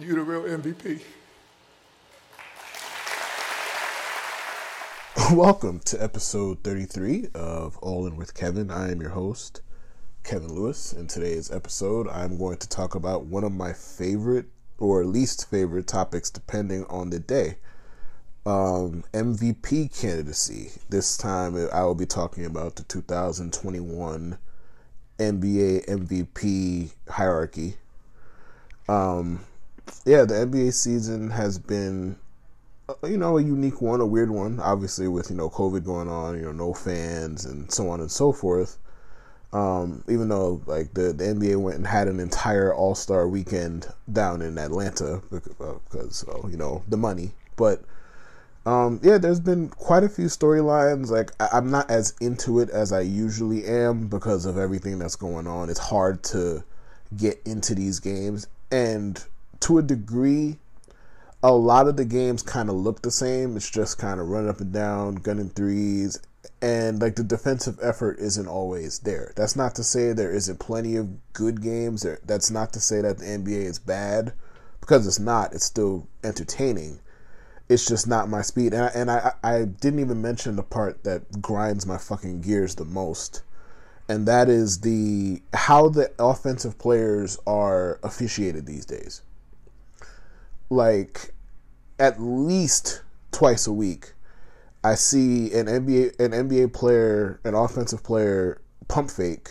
You the real MVP. Welcome to episode 33 of All In with Kevin. I am your host, Kevin Lewis. In today's episode, I'm going to talk about one of my favorite or least favorite topics, depending on the day um, MVP candidacy. This time, I will be talking about the 2021 NBA MVP hierarchy. Um, yeah, the NBA season has been, uh, you know, a unique one, a weird one. Obviously, with you know COVID going on, you know, no fans and so on and so forth. Um, even though like the, the NBA went and had an entire All Star weekend down in Atlanta because uh, you know the money, but um, yeah, there's been quite a few storylines. Like I- I'm not as into it as I usually am because of everything that's going on. It's hard to get into these games, and to a degree, a lot of the games kind of look the same. It's just kind of running up and down, gunning threes, and like the defensive effort isn't always there. That's not to say there isn't plenty of good games. There, That's not to say that the NBA is bad because it's not. It's still entertaining. It's just not my speed, and I, and I I didn't even mention the part that grinds my fucking gears the most, and that is the how the offensive players are officiated these days like at least twice a week, I see an NBA an NBA player, an offensive player, pump fake,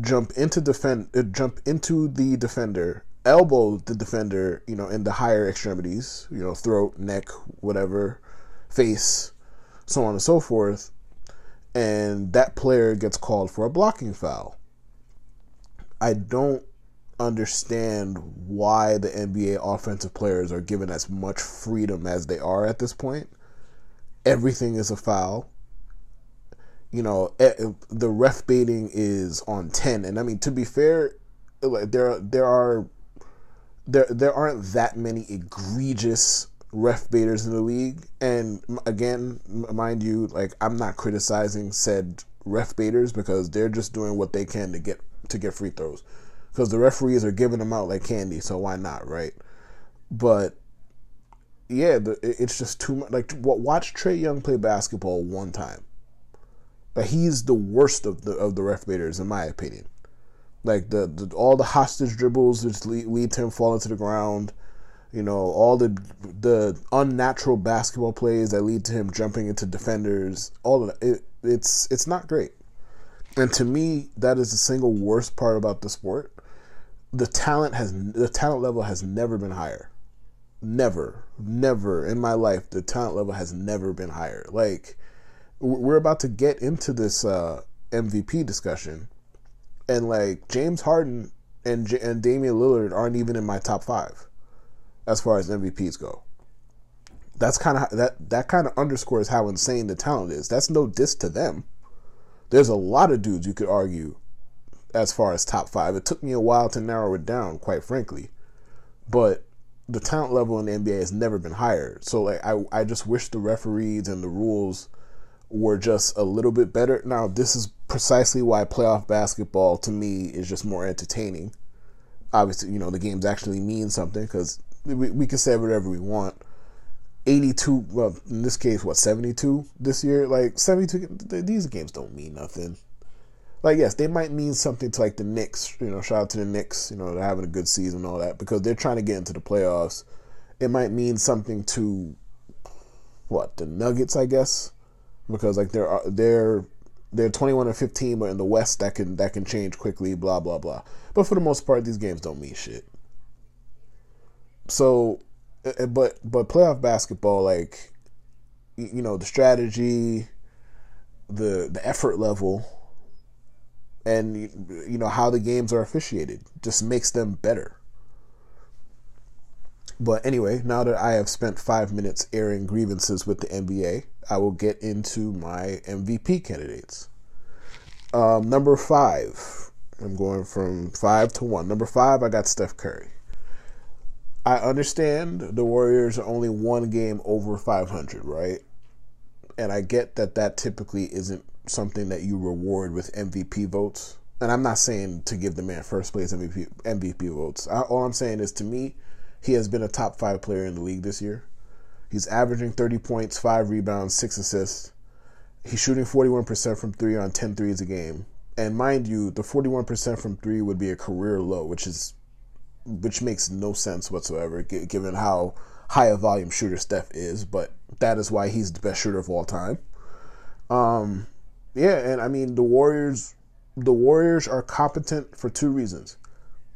jump into defend, uh, jump into the defender, elbow the defender, you know, in the higher extremities, you know, throat, neck, whatever, face, so on and so forth, and that player gets called for a blocking foul. I don't understand why the NBA offensive players are given as much freedom as they are at this point. Everything is a foul. You know, eh, eh, the ref baiting is on 10 and I mean to be fair, there there are there there aren't that many egregious ref baiters in the league and again, mind you, like I'm not criticizing said ref baiters because they're just doing what they can to get to get free throws because the referees are giving them out like candy. So why not, right? But yeah, the, it's just too much. Like watch Trae Young play basketball one time. Like he's the worst of the of the ref baiters in my opinion. Like the, the all the hostage dribbles just lead, lead to him falling to the ground. You know all the the unnatural basketball plays that lead to him jumping into defenders. All of that. It, it's it's not great. And to me, that is the single worst part about the sport the talent has the talent level has never been higher. Never, never in my life the talent level has never been higher. Like we're about to get into this uh, MVP discussion, and like James Harden and J- and Damian Lillard aren't even in my top five as far as MVPs go. That's kind of that that kind of underscores how insane the talent is. That's no diss to them. There's a lot of dudes you could argue as far as top five. It took me a while to narrow it down, quite frankly. But the talent level in the NBA has never been higher. So like I, I just wish the referees and the rules were just a little bit better. Now this is precisely why playoff basketball to me is just more entertaining. Obviously, you know, the games actually mean something because we, we can say whatever we want. 82, well, in this case, what, 72 this year? Like, 72, these games don't mean nothing like yes, they might mean something to like the Knicks. You know, shout out to the Knicks. You know, they're having a good season and all that because they're trying to get into the playoffs. It might mean something to what the Nuggets, I guess, because like they're they're they're 21 and 15, but in the West that can that can change quickly. Blah blah blah. But for the most part, these games don't mean shit. So, eh, eh, but but playoff basketball, like you know, the strategy, the the effort level and you know how the games are officiated just makes them better. But anyway now that i have spent five minutes airing grievances with the nba i will get into my mvp candidates. Um, number five. I'm going from five to one. Number five i got steph curry. I understand the warriors are only one game over 500 right? And i get that that typically isn't something that you reward with MVP votes. And I'm not saying to give the man first place MVP MVP votes. I, all I'm saying is to me, he has been a top five player in the league this year. He's averaging 30 points, five rebounds, six assists. He's shooting 41% from three on 10 threes a game. And mind you, the 41% from three would be a career low, which is which makes no sense whatsoever given how high a volume shooter Steph is, but that is why he's the best shooter of all time. Um, yeah, and I mean the Warriors the Warriors are competent for two reasons.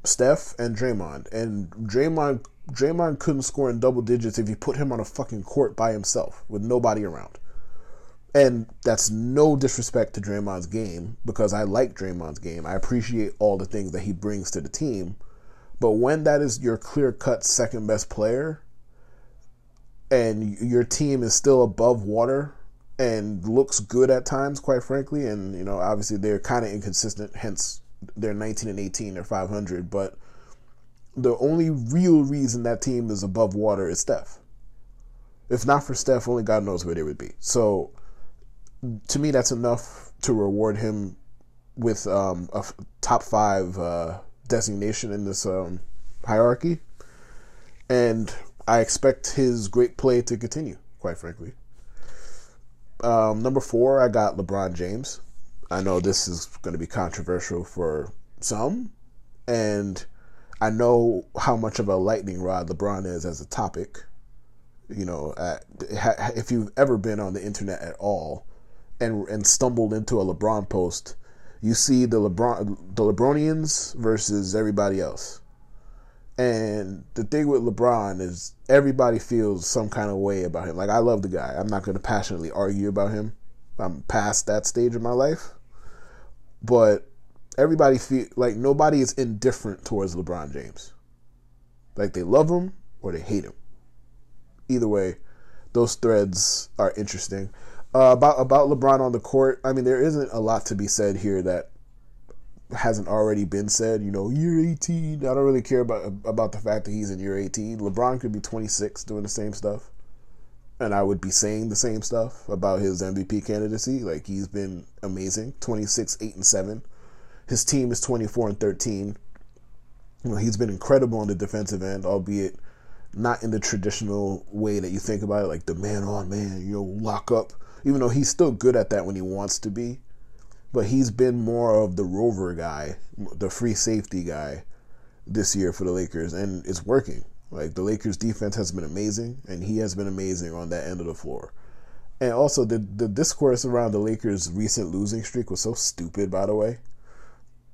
Steph and Draymond. And Draymond Draymond couldn't score in double digits if you put him on a fucking court by himself with nobody around. And that's no disrespect to Draymond's game because I like Draymond's game. I appreciate all the things that he brings to the team. But when that is your clear cut second best player and your team is still above water and looks good at times, quite frankly, and you know, obviously they're kind of inconsistent, hence they're 19 and 18, they're 500, but the only real reason that team is above water is Steph. If not for Steph, only God knows where they would be. So, to me, that's enough to reward him with um, a top five uh, designation in this um, hierarchy. And I expect his great play to continue, quite frankly. Um, number four, I got LeBron James. I know this is going to be controversial for some, and I know how much of a lightning rod LeBron is as a topic. You know, if you've ever been on the internet at all and and stumbled into a LeBron post, you see the LeBron the LeBronians versus everybody else. And the thing with LeBron is everybody feels some kind of way about him. Like I love the guy. I'm not going to passionately argue about him. I'm past that stage of my life. But everybody feel like nobody is indifferent towards LeBron James. Like they love him or they hate him. Either way, those threads are interesting. Uh, about about LeBron on the court, I mean, there isn't a lot to be said here that hasn't already been said. You know, year 18. I don't really care about about the fact that he's in year 18. LeBron could be 26 doing the same stuff, and I would be saying the same stuff about his MVP candidacy. Like he's been amazing. 26, 8 and 7. His team is 24 and 13. You know, he's been incredible on the defensive end, albeit not in the traditional way that you think about it, like the man on man, you know, lock up even though he's still good at that when he wants to be. But he's been more of the rover guy, the free safety guy this year for the Lakers, and it's working. Like the Lakers defense has been amazing, and he has been amazing on that end of the floor. And also, the the discourse around the Lakers' recent losing streak was so stupid. By the way,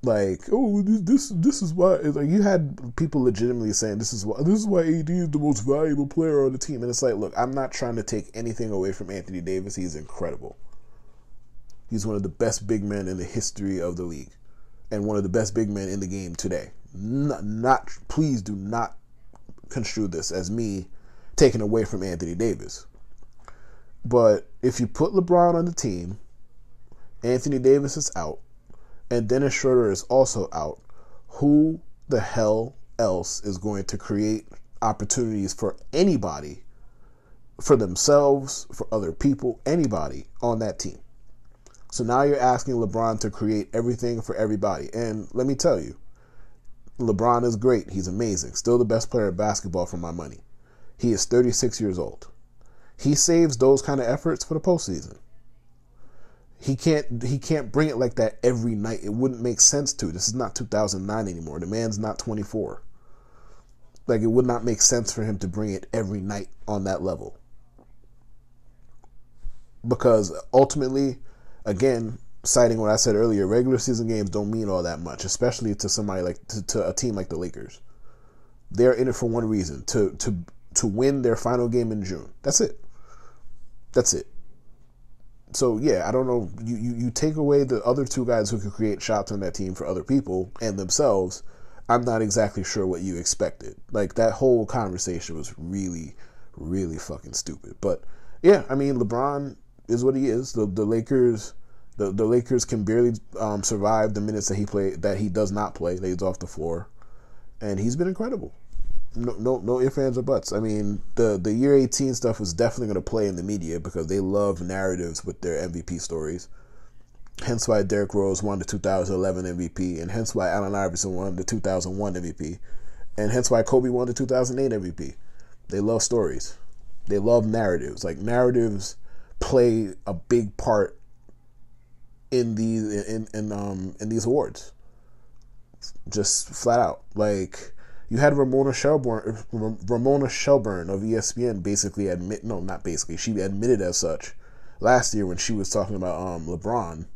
like, oh, this this is why. Like, you had people legitimately saying this is why this is why AD is the most valuable player on the team, and it's like, look, I'm not trying to take anything away from Anthony Davis. He's incredible. He's one of the best big men in the history of the league, and one of the best big men in the game today. Not, not please do not construe this as me taking away from Anthony Davis. But if you put LeBron on the team, Anthony Davis is out and Dennis Schroeder is also out, who the hell else is going to create opportunities for anybody, for themselves, for other people, anybody on that team? So now you're asking LeBron to create everything for everybody. And let me tell you, LeBron is great. He's amazing. Still the best player of basketball for my money. He is 36 years old. He saves those kind of efforts for the postseason. He can't he can't bring it like that every night. It wouldn't make sense to. This is not 2009 anymore. The man's not 24. Like it would not make sense for him to bring it every night on that level. Because ultimately, again, citing what I said earlier, regular season games don't mean all that much, especially to somebody like to, to a team like the Lakers. They're in it for one reason to to to win their final game in June. That's it. That's it so yeah, I don't know. You, you you take away the other two guys who can create shots on that team for other people and themselves. I'm not exactly sure what you expected. Like that whole conversation was really, really fucking stupid. But yeah, I mean LeBron is what he is. The the Lakers. The, the Lakers can barely um, survive the minutes that he play that he does not play. That he's off the floor, and he's been incredible no, no, no ifs, ands, or buts. I mean, the the year 18 stuff is definitely going to play in the media because they love narratives with their MVP stories. Hence why Derrick Rose won the 2011 MVP, and hence why Allen Iverson won the 2001 MVP. and hence why Kobe won the 2008 MVP. They love stories. They love narratives. Like narratives play a big part in these in in um in these awards. Just flat out. Like you had Ramona Shelburne Ramona Shelburne of ESPN basically admit no, not basically. She admitted as such last year when she was talking about um LeBron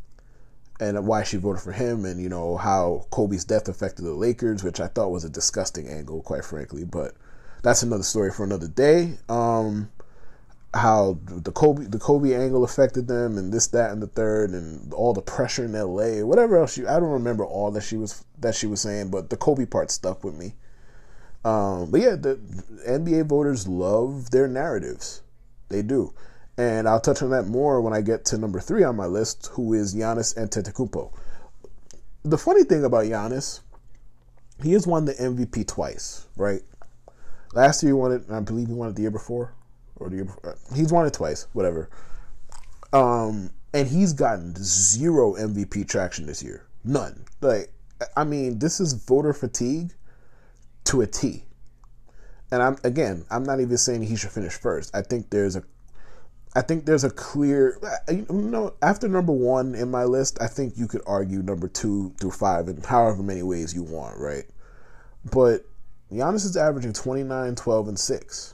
and why she voted for him and you know how Kobe's death affected the Lakers, which I thought was a disgusting angle, quite frankly, but that's another story for another day. Um, how the Kobe the Kobe angle affected them and this that and the third and all the pressure in LA whatever else you I don't remember all that she was that she was saying but the Kobe part stuck with me. Um, but yeah the NBA voters love their narratives. They do. And I'll touch on that more when I get to number three on my list who is Giannis Antetokounmpo. The funny thing about Giannis he has won the MVP twice right? Last year he won it I believe he won it the year before or the year before. He's won it twice, whatever. Um, and he's gotten zero MVP traction this year. None. Like, I mean, this is voter fatigue to a T. And I'm again, I'm not even saying he should finish first. I think there's a I think there's a clear you know, after number one in my list, I think you could argue number two through five in however many ways you want, right? But Giannis is averaging 29, 12, and 6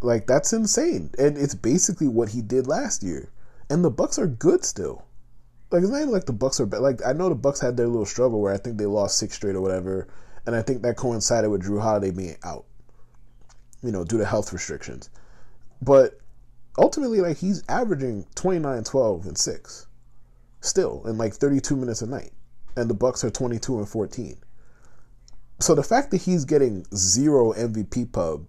like that's insane, and it's basically what he did last year. And the Bucks are good still. Like it's not even like the Bucks are bad. Like I know the Bucks had their little struggle where I think they lost six straight or whatever, and I think that coincided with Jrue Holiday being out. You know, due to health restrictions. But ultimately, like he's averaging 29, 12, and six, still in like 32 minutes a night, and the Bucks are 22 and 14. So the fact that he's getting zero MVP pub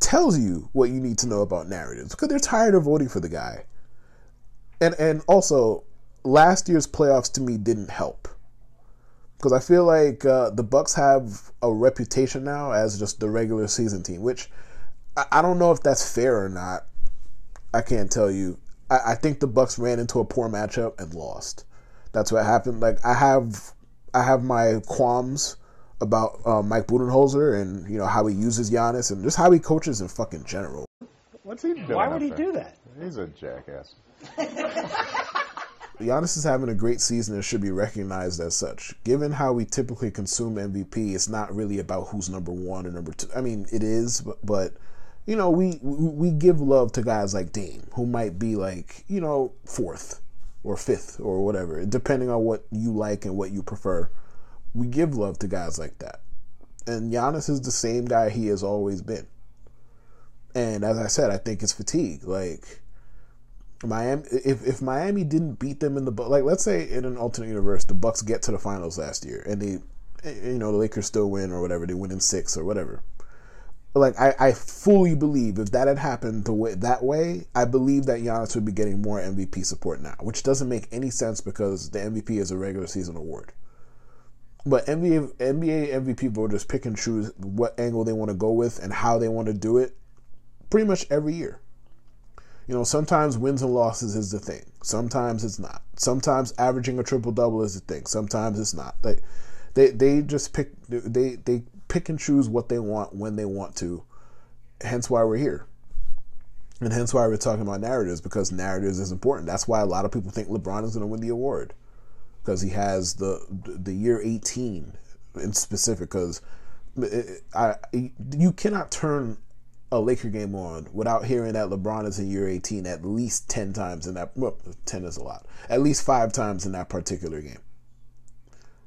tells you what you need to know about narratives because they're tired of voting for the guy. And and also, last year's playoffs to me didn't help because I feel like uh, the Bucks have a reputation now as just the regular season team, which I, I don't know if that's fair or not. I can't tell you. I, I think the Bucks ran into a poor matchup and lost. That's what happened. Like I have, I have my qualms about uh, Mike Budenholzer and you know how he uses Giannis and just how he coaches in fucking general. What's he doing? Why would he there? do that? He's a jackass. Giannis is having a great season and should be recognized as such. Given how we typically consume MVP, it's not really about who's number one or number two. I mean, it is, but, but you know, we we give love to guys like Dame, who might be like you know fourth or fifth or whatever, depending on what you like and what you prefer we give love to guys like that. And Giannis is the same guy he has always been. And as I said, I think it's fatigue. Like Miami, if if Miami didn't beat them in the like, let's say in an alternate universe, the Bucks get to the finals last year, and they, you know, the Lakers still win or whatever, they win in six or whatever. Like I, I fully believe if that had happened the way that way, I believe that Giannis would be getting more MVP support now, which doesn't make any sense because the MVP is a regular season award. But NBA NBA MVP voters pick and choose what angle they want to go with and how they want to do it pretty much every year. You know, sometimes wins and losses is the thing. Sometimes it's not. Sometimes averaging a triple double is the thing. Sometimes it's not. They they they just pick they they pick and choose what they want when they want to. Hence why we're here. And hence why we're talking about narratives because narratives is important. That's why a lot of people think LeBron is going to win the award because he has the the year 18 in specific because I you cannot turn a Laker game on without hearing that LeBron is in year 18 at least 10 times in that well, 10 is a lot at least 5 times in that particular game.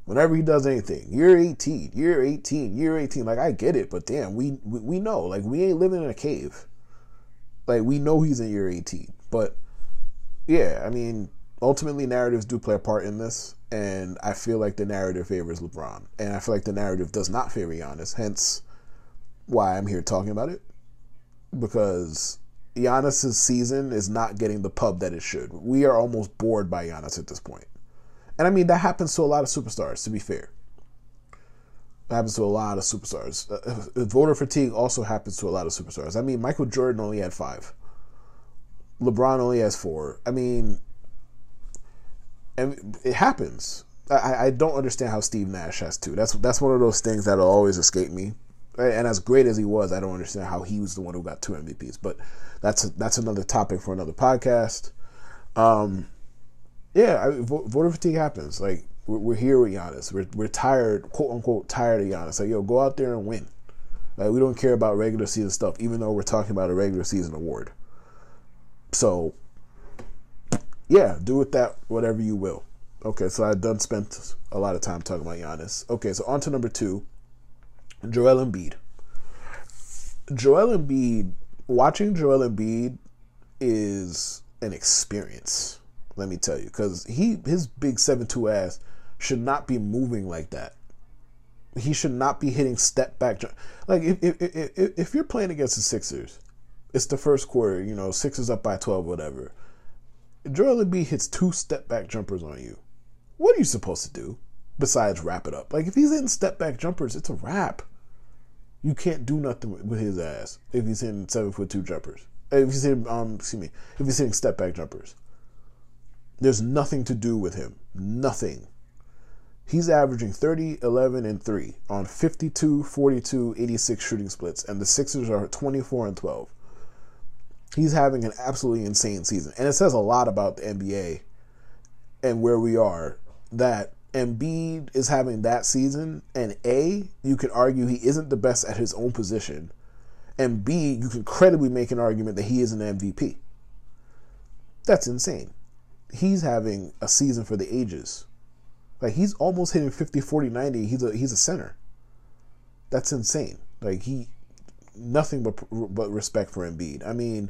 Whenever he does anything year 18 year 18 year 18 like I get it but damn we we, we know like we ain't living in a cave. Like we know he's in year 18 but yeah I mean ultimately narratives do play a part in this, and I feel like the narrative favors LeBron, and I feel like the narrative does not favor Giannis. Hence, why I'm here talking about it, because Giannis's season is not getting the pub that it should. We are almost bored by Giannis at this point, and I mean that happens to a lot of superstars. To be fair. Happens to a lot of superstars. Uh, uh voter fatigue also happens to a lot of superstars. I mean, Michael Jordan only had five. LeBron only has four. I mean, and it happens. I, I don't understand how Steve Nash has two. That's that's one of those things that'll always escape me. And as great as he was, I don't understand how he was the one who got two MVPs. But that's a, that's another topic for another podcast. Um, yeah, I, voter fatigue happens. Like we're, we're here with Giannis. We're we're tired, quote unquote, tired of Giannis. Like yo, go out there and win. Like we don't care about regular season stuff, even though we're talking about a regular season award. So yeah, do with that whatever you will. Okay, so I done spent a lot of time talking about Giannis. Okay, so on to number two, Joel Embiid. Joel Embiid, watching Joel Embiid is an experience. Let me tell you, because he his big seven two ass should not be moving like that. He should not be hitting step back. Like if if if, if you're playing against the Sixers, it's the first quarter. You know, Sixers up by twelve, whatever. Joel Embiid hits two step back jumpers on you. What are you supposed to do besides wrap it up? Like if he's hitting step back jumpers, it's a wrap. You can't do nothing with his ass if he's hitting seven foot two jumpers. If he's hitting, um, excuse me, if he's hitting step back jumpers. There's nothing to do with him. Nothing. He's averaging 30, 11, and 3 on 52, 42, 86 shooting splits, and the Sixers are 24 and 12. He's having an absolutely insane season. And it says a lot about the NBA and where we are that Embiid is having that season, and A, you could argue he isn't the best at his own position, and B, you can credibly make an argument that he is an MVP. That's insane he's having a season for the ages. Like he's almost hitting 50, 40, 90. He's a he's a center. That's insane. Like he nothing but but respect for Embiid. I mean,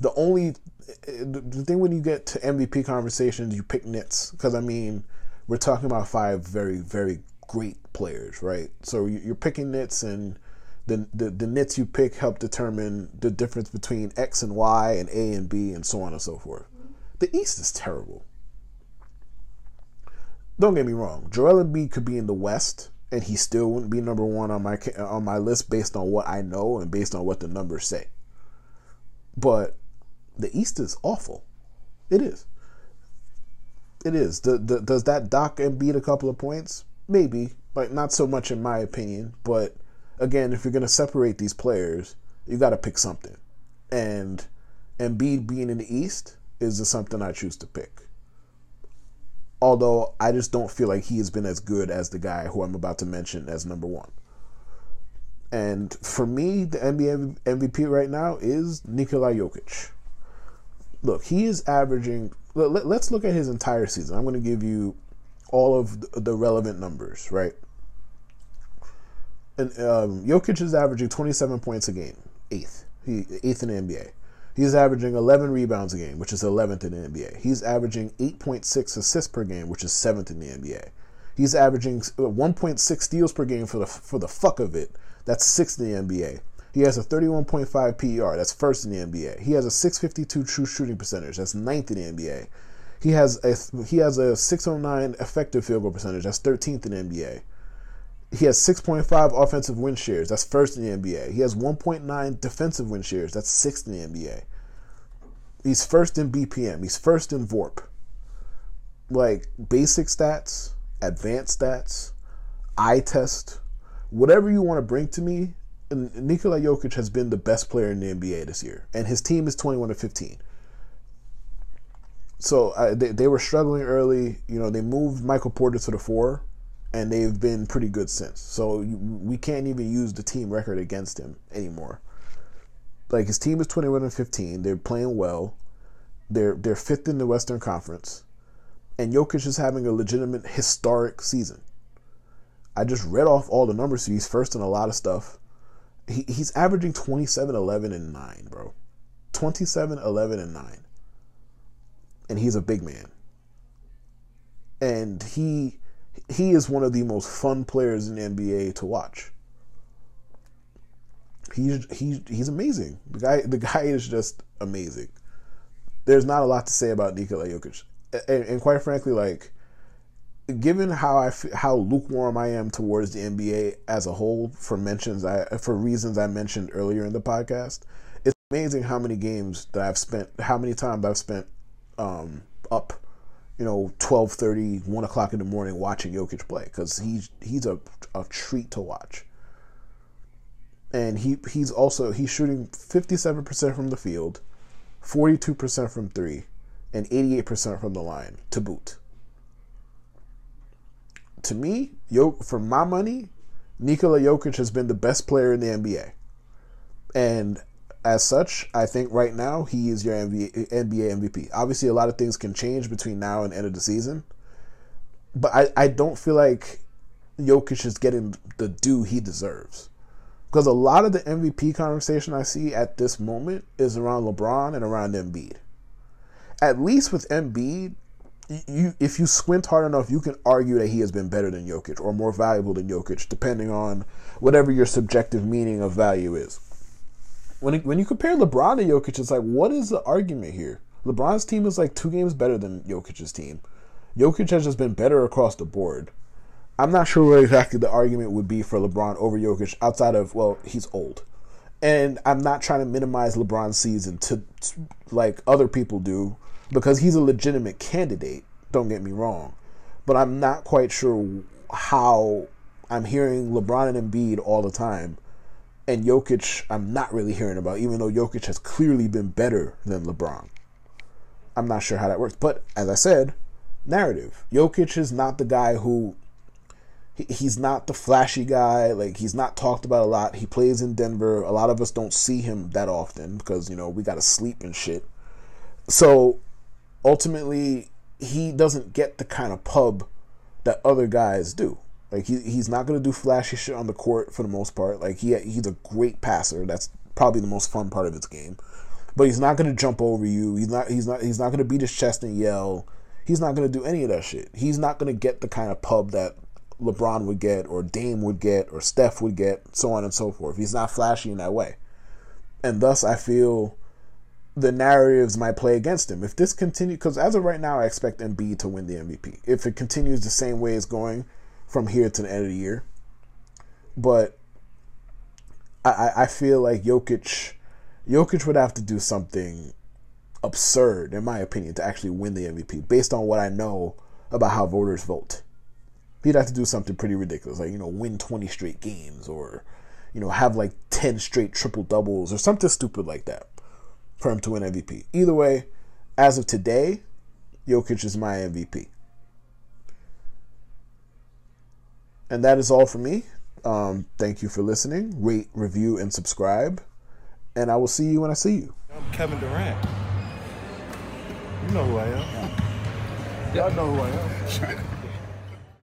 the only the thing when you get to MVP conversations, you pick nits because I mean, we're talking about five very very great players, right? So you're picking nits and the, the the nits you pick help determine the difference between X and Y and A and B and so on and so forth. The East is terrible. Don't get me wrong. Joel Embiid could be in the West, and he still wouldn't be number one on my on my list based on what I know and based on what the numbers say. But the East is awful. It is. It is. The, the, does that dock Embiid a couple of points? Maybe, but not so much in my opinion. But again, if you're going to separate these players, you got to pick something. And Embiid being in the East, is something I choose to pick. Although I just don't feel like he has been as good as the guy who I'm about to mention as number one. And for me, the NBA MVP right now is Nikola Jokic. Look, he is averaging. Let, us look at his entire season. I'm going to give you all of the relevant numbers, right? And um, Jokic is averaging 27 points a game, eighth, he eighth in the NBA. He's averaging 11 rebounds a game, which is 11th in the NBA. He's averaging 8.6 assists per game, which is 7th in the NBA. He's averaging uh, 1.6 steals per game for the for the fuck of it. That's 6th in the NBA. He has a 31.5 PER. That's first in the NBA. He has a 652 true shooting percentage. That's ninth in the NBA. He has a he has a 609 effective field goal percentage. That's 13th in the NBA. He has 6.5 offensive win shares. That's first in the NBA. He has 1.9 defensive win shares. That's sixth in the NBA. He's first in BPM. He's first in VORP. Like basic stats, advanced stats, eye test, whatever you want to bring to me. Nikola Jokic has been the best player in the NBA this year, and his team is 21 to 15. So uh, they, they were struggling early. You know, they moved Michael Porter to the four and they've been pretty good since. So we can't even use the team record against him anymore. Like his team is 21 and 15. They're playing well. They're they're fifth in the Western Conference, and Jokic is having a legitimate historic season. I just read off all the numbers. So he's first in a lot of stuff. He, he's averaging 27, 11, and 9, bro. 27, 11, and 9. And he's a big man. And he he is one of the most fun players in the NBA to watch. He's he's he's amazing. The guy the guy is just amazing. There's not a lot to say about Nikola Jokic, and, and quite frankly, like given how I how lukewarm I am towards the NBA as a whole for mentions I for reasons I mentioned earlier in the podcast, it's amazing how many games that I've spent, how many times I've spent um, up you know 12:30, 1 o'clock in the morning watching Jokic play because he's he's a a treat to watch. And he he's also he's shooting 57% from the field, 42% from three, and 88% from the line to boot. To me, Yo, for my money, Nikola Jokic has been the best player in the NBA. And as such, I think right now he is your NBA, NBA MVP. Obviously, a lot of things can change between now and end of the season. But I, I don't feel like Jokic is getting the due he deserves. Because a lot of the MVP conversation I see at this moment is around LeBron and around Embiid. At least with Embiid, you if you squint hard enough, you can argue that he has been better than Jokic or more valuable than Jokic, depending on whatever your subjective meaning of value is. When it, when you compare LeBron to Jokic, it's like, what is the argument here? LeBron's team is like two games better than Jokic's team. Jokic has just been better across the board. I'm not sure what exactly the argument would be for LeBron over Jokic outside of well, he's old. And I'm not trying to minimize LeBron's season to, to like other people do because he's a legitimate candidate, don't get me wrong. But I'm not quite sure how I'm hearing LeBron and Embiid all the time. And Jokic, I'm not really hearing about, even though Jokic has clearly been better than LeBron. I'm not sure how that works. But as I said, narrative. Jokic is not the guy who he's not the flashy guy. Like he's not talked about a lot. He plays in Denver. A lot of us don't see him that often because you know we got to sleep and shit. So ultimately, he doesn't get the kind of pub that other guys do. Like he, he's not gonna do flashy shit on the court for the most part. Like he he's a great passer. That's probably the most fun part of his game. But he's not gonna jump over you. He's not he's not he's not gonna beat his chest and yell. He's not gonna do any of that shit. He's not gonna get the kind of pub that LeBron would get, or Dame would get, or Steph would get, so on and so forth. He's not flashy in that way. And thus, I feel the narratives might play against him. If this continues, because as of right now, I expect Embiid to win the MVP. If it continues the same way it's going from here to the end of the year. But I, I feel like Jokic, Jokic would have to do something absurd, in my opinion, to actually win the MVP based on what I know about how voters vote he'd have to do something pretty ridiculous, like you know, win twenty straight games, or you know, have like ten straight triple doubles, or something stupid like that, for him to win MVP. Either way, as of today, Jokic is my MVP. And that is all for me. Um, thank you for listening. Rate, review, and subscribe. And I will see you when I see you. I'm Kevin Durant. You know who I am. Y'all know who I am.